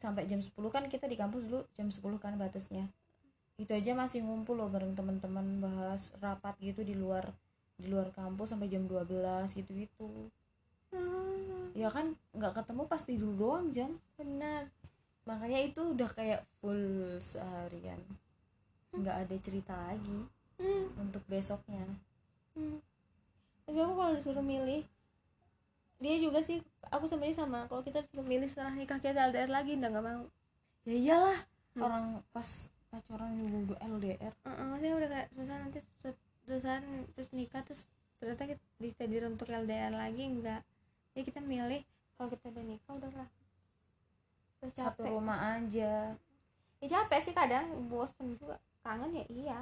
sampai jam 10 kan kita di kampus dulu jam 10 kan batasnya. Itu aja masih ngumpul loh bareng teman-teman bahas rapat gitu di luar di luar kampus sampai jam 12 gitu gitu ya kan nggak ketemu pas tidur doang jam benar. Makanya itu udah kayak full seharian. Nggak ada cerita lagi Hmm, untuk besoknya. Hmm. tapi aku kalau disuruh milih dia juga sih aku sebenarnya sama. Kalau kita disuruh milih setelah nikah kita LDR lagi udah nggak mau. Ya iyalah Hmm. orang pas pacaran juga udah LDR Heeh, maksudnya udah kayak susah nanti su- susah terus nikah terus ternyata kita ditakdir untuk LDR lagi enggak ya kita milih kalau kita udah nikah udahlah terus satu rumah aja. Ya capek sih kadang bosen juga. Kangen ya iya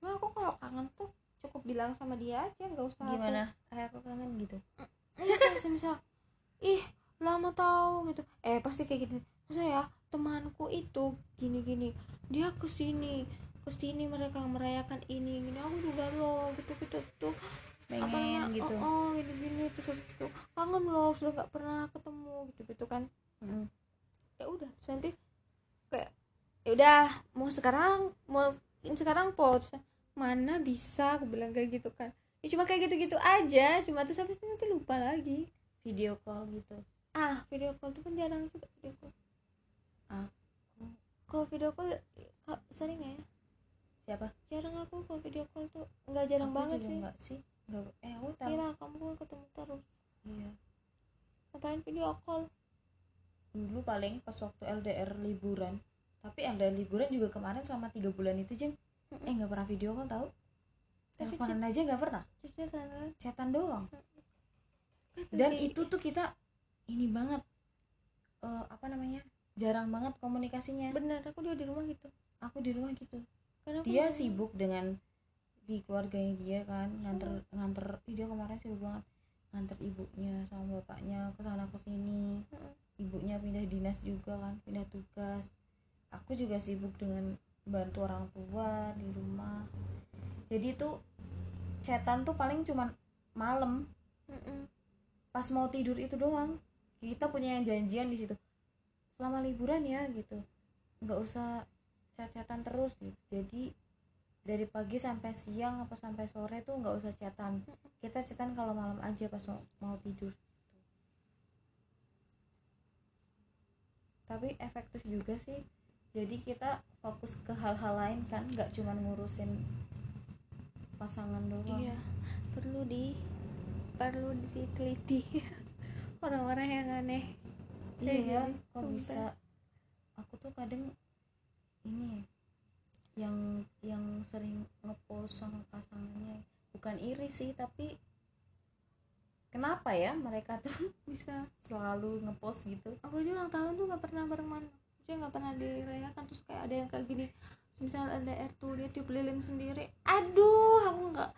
cuma aku kalau kangen tuh cukup bilang sama dia aja nggak usah aku- gimana? Kayak aku kangen gitu. Iya, semisal ih lama tau gitu. Eh pasti kayak gitu. Saya temanku itu gini gini dia ke sini ke sini mereka merayakan ini gini. Aku juga loh gitu gitu tuh pengen gitu. Oh, oh gini gini terus habis itu kangen loh sudah nggak pernah ketemu gitu gitu kan. Mm. ya udah nanti kayak ya udah mau sekarang mau ini sekarang po Terus, mana bisa aku bilang kayak gitu kan. Ya cuma kayak gitu gitu aja cuma terus habis itu nanti lupa lagi video call gitu. Ah video call tuh kan jarang juga video call. Aku. kalau video call kak, sering nggak ya? Siapa? Jarang aku kalau video call tuh nggak jarang Aku banget sih. enggak sih. Enggak eh aku tahu. Gila, kamu kan ketemu terus. Iya. Ngapain video call? Dulu paling pas waktu LDR liburan. Tapi LDR liburan juga kemarin selama tiga bulan itu jeng eh nggak pernah video call Tapi teleponan aja nggak pernah. dia chatan doang. Dan itu tuh kita ini banget eh, apa namanya jarang banget komunikasinya. Bener aku juga di rumah gitu. Aku di rumah gitu. Karena aku dia nggak- sibuk dengan di keluarganya dia kan nganter nganter ih, dia kemarin sibuk banget. Nganter ibunya sama bapaknya ke sana ke sini Mm-mm. ibunya pindah dinas juga kan pindah tugas. Aku juga sibuk dengan bantu orang tua di rumah. Jadi tuh chatan tuh paling cuman malam. Mm-mm. pas mau tidur itu doang. Kita punya yang janjian di situ. Selama liburan ya gitu. Nggak usah chat-chatan terus gitu. jadi dari pagi sampai siang apa sampai sore tuh nggak usah chatan. Kita chatan kalau malam aja pas mau, mau tidur. Tapi efektif juga sih jadi kita fokus ke hal-hal lain kan nggak cuman ngurusin pasangan doang. Iya perlu di perlu diteliti. Orang-orang yang aneh. Iya gini, kok sumpah. bisa? Aku tuh kadang ini yang yang sering ngepost sama pasangannya. Bukan iri sih tapi kenapa ya mereka tuh bisa selalu ngepost gitu? Aku aja ulang tahun tuh nggak pernah bareng saya nggak pernah dirayakan terus kayak ada yang kayak gini misal LDR tuh dia tiup lilin sendiri. Aduh aku nggak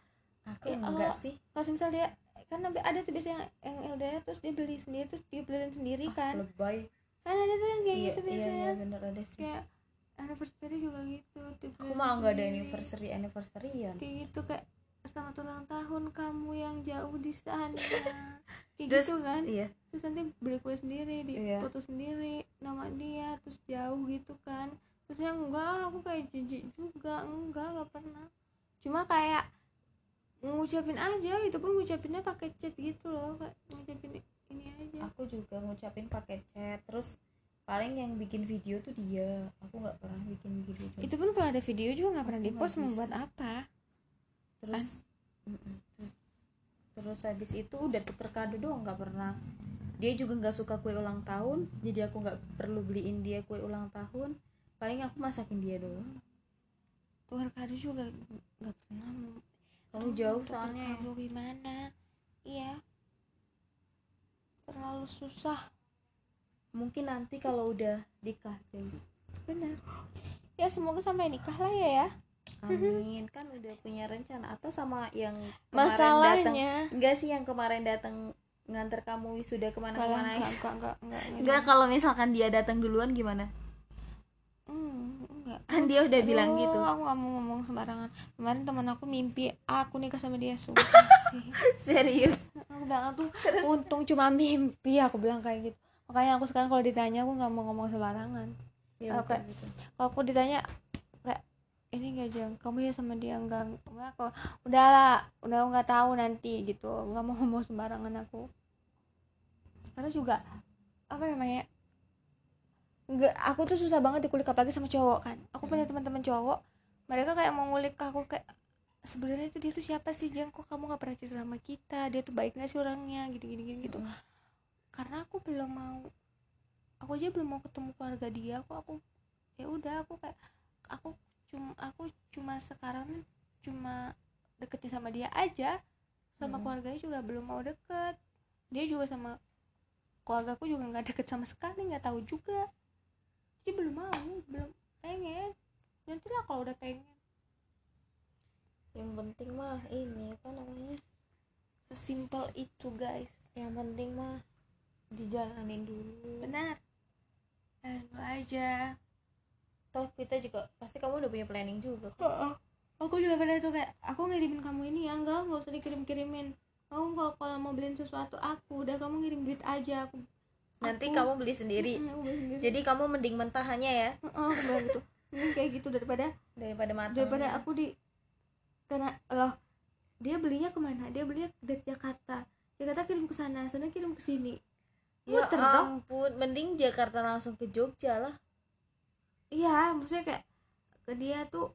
aku Eh, enggak oh. sih. kalau misal dia kan ada tuh biasanya yang, yang LDR terus dia beli sendiri terus tiup lilin sendiri kan. lebay. Kan ada tuh yang kayak iya gitu iya biasanya. iya bener ada sih. Kayak anniversary juga gitu tiup aku malah nggak ada sendiri. anniversary anniversaryan kayak gitu kayak selamat ulang tahun kamu yang jauh di sana. Kayak terus gitu kan? iya. Terus nanti beli kue sendiri di Iya. foto sendiri nama dia terus jauh gitu kan. Terus yang enggak aku kayak jijik juga. Enggak enggak pernah. Cuma kayak ngucapin aja itu pun ngucapinnya pakai chat gitu loh kayak ngucapin ini aja. Aku juga ngucapin pakai chat terus paling yang bikin video tuh dia. Aku nggak pernah bikin video. Itu pun kalau ada video juga nggak pernah Aku di post nggak mau buat bisa. apa terus terus terus habis itu udah tuker kado doang nggak pernah. Dia juga nggak suka kue ulang tahun jadi aku nggak perlu beliin dia kue ulang tahun. Paling aku masakin dia doang. Tukar kado juga nggak pernah. Kamu Aduh, jauh soalnya ya. kado gimana? Iya. Terlalu susah. Mungkin nanti kalau udah nikah jadi benar. Ya semoga sampai nikah lah ya ya amin. Kan udah punya rencana. Atau sama yang kemarin datang masalahnya. Enggak sih yang kemarin datang nganter kamu wisuda kalau ke mana-kemana enggak enggak enggak enggak enggak. Kalau misalkan dia datang duluan gimana? Hmm, enggak. Kan dia udah bilang Aduh, gitu. aku nggak mau ngomong sembarangan. Kemarin teman aku mimpi aku nikah sama dia. Sumpah sih. Serius? Aku bilang tuh untung cuma mimpi. Aku bilang kayak gitu. Makanya aku sekarang kalau ditanya aku nggak mau ngomong sembarangan. Ya, betul. kalau aku ditanya ini enggak jang kamu ya sama dia enggak enggak kok. Udahlah udah nggak tahu nanti gitu. Nggak mau ngomong sembarangan aku. Karena juga apa namanya enggak aku tuh susah banget dikulik apalagi sama cowok kan. Aku punya teman-teman cowok mereka kayak mau ngulik aku kayak sebenarnya itu dia tuh siapa sih jeng kok kamu nggak pernah cerita sama kita? Dia tuh baik nggak sih orangnya? Gitu gini gini gitu. Mm. karena aku belum mau aku aja belum mau ketemu keluarga dia aku aku ya udah aku kayak aku cuma aku cuma sekarang cuma deketnya sama dia aja. Sama Mm. keluarganya juga belum mau deket. Dia juga sama keluargaku juga nggak deket sama sekali nggak tahu juga. Jadi belum mau belum pengen. Nanti lah kalau udah pengen. Yang penting mah ini apa namanya? Sesimpel itu guys. Yang penting mah dijalanin dulu. Benar. Anu aja toh kita juga pasti kamu udah punya planning juga. Kan? aku juga pada tuh kayak aku ngirimin kamu ini ya enggak nggak usah dikirim kirimin kamu kalau kalau mau beliin sesuatu aku udah kamu ngirim duit aja aku nanti Aku- kamu beli sendiri. Mm, beli sendiri. Jadi kamu mending mentahannya ya. Aku bilang gitu. Mending kayak gitu daripada daripada matang daripada aku di karena loh dia belinya ke mana? Dia belinya dari Jakarta. Jakarta kirim ke sana sana kirim ke sini. Ya muter ampun mending Jakarta langsung ke Jogja lah iya maksudnya kayak ke dia tuh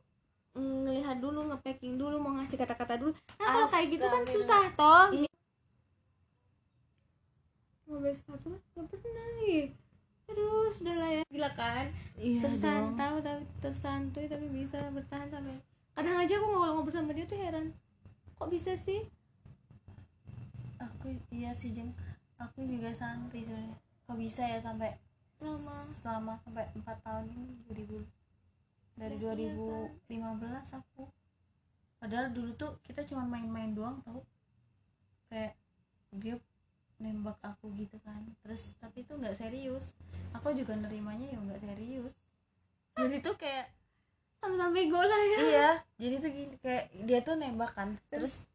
ngelihat dulu ngepacking dulu mau ngasih kata-kata dulu. Nah kalau kayak gitu kan susah toh. Iya. mau beli sepatu? Nggak pernah ya aduh sudah lah ya. Gila kan? Iya tersantau tapi tersantuy tapi bisa bertahan sampai kadang aja aku kalau ngobrol sama dia tuh heran. Kok bisa sih? Aku iya sih jeng. Aku juga santai sebenarnya. Kok bisa ya sampai Lama. selama sampai empat tahun ini 2000 dari Iya, 2015 aku. Padahal dulu tuh kita cuma main-main doang tau. Kayak dia nembak aku gitu kan. Terus tapi itu nggak serius. Aku juga nerimanya ya nggak serius. Jadi tuh kayak sama-sama bego lah ya. Iya jadi tuh gini kayak dia tuh nembak kan. Terus?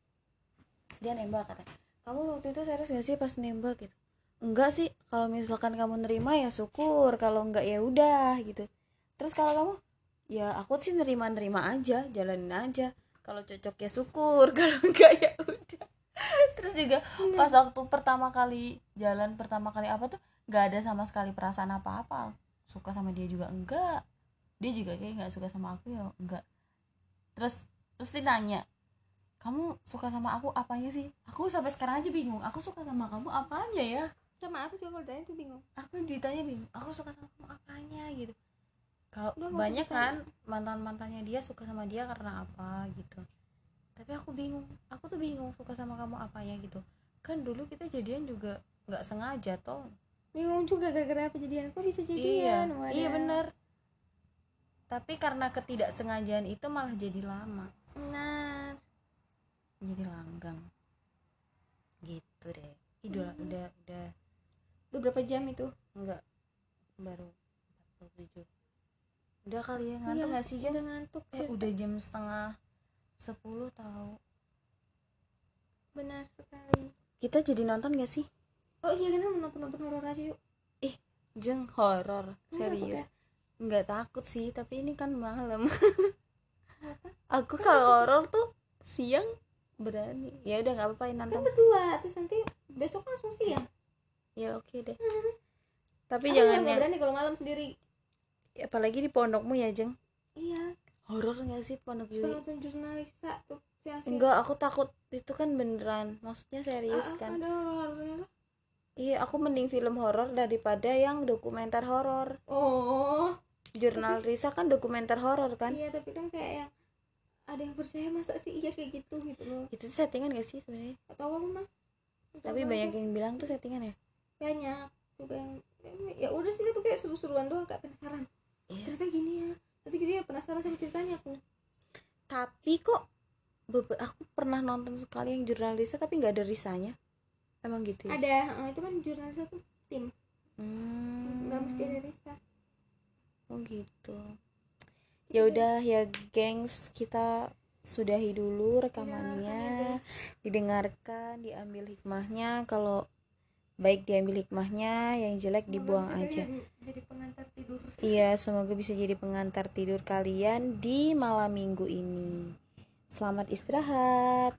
Dia nembak kata kamu waktu itu serius gak sih pas nembak? gitu enggak sih kalau misalkan kamu nerima ya syukur kalau enggak ya udah gitu. Terus kalau kamu ya aku sih nerima nerima aja jalanin aja. Kalau cocok ya syukur kalau enggak ya udah. Terus juga pas waktu pertama kali jalan pertama kali apa tuh nggak ada sama sekali perasaan apa apa suka sama dia juga enggak. Dia juga kayak nggak suka sama aku ya enggak. Terus terus dia nanya kamu suka sama aku apanya sih? Aku sampai sekarang aja bingung aku suka sama kamu apanya ya sama aku juga kalau ditanya tuh bingung. Aku ditanya bingung. Aku suka sama kamu apanya gitu. Kalau banyak kan mantan mantannya dia suka sama dia karena apa gitu. Tapi aku bingung. Aku tuh bingung suka sama kamu apanya gitu. Kan dulu kita jadian juga nggak sengaja toh. Bingung juga gara-gara apa jadian? Kok bisa iya. Jadian iya bener. Tapi karena ketidaksengajaan itu malah jadi lama. Benar. Jadi langgang. Gitu deh. Ih, udah Hmm. udah udah udah berapa jam itu. Enggak. Baru 47 udah kali ya ngantuk Iya, nggak sih Jan udah ngantuk eh udah jam setengah sepuluh tahu benar sekali. Kita jadi nonton gak sih? Oh iya kita mau nonton nonton horor aja yuk. Jeng horor. Serius. Ya? nggak takut sih tapi ini kan malam. Aku kalau horor tuh siang berani. Ya udah nggak apa-apa kan nonton berdua terus nanti besok langsung siang ya oke deh. Tapi Aku jangan yang berani kalau malam sendiri. Apalagi di pondokmu ya jeng. Iya. Horor nggak sih pondok suka Yui nonton jurnalisa tuh enggak aku takut itu kan beneran. Maksudnya serius Ah, ah, kan. ada horor-horornya lah. Iya aku mending film horor daripada yang dokumenter horor. Oh. Jurnal Risa kan dokumenter horor kan? Iya tapi kan kayak yang ada yang percaya masa sih iya kayak gitu? Gitu loh. Itu settingan gak sih sebenarnya? Tahu aku mah tapi banyak yang bilang tuh settingan ya banyak. Juga yang ya udah sih tapi kayak seru-seruan doang kayak penasaran. Iya. ternyata gini ya. Nanti gitu ya penasaran sama ceritanya aku. Tapi kok aku pernah nonton sekali yang jurnal Risa tapi nggak ada Risanya emang gitu ya? Ada itu kan jurnalisnya tuh tim. Hmm. nggak mesti ada Risa oh gitu. Ya udah ya gengs kita sudahi dulu rekamannya. didengarkan diambil hikmahnya. Kalau baik diambil hikmahnya yang jelek dibuang Semoga bisa aja. jadi- jadi pengantar tidur. Iya semoga bisa jadi pengantar tidur kalian di malam minggu ini. Selamat istirahat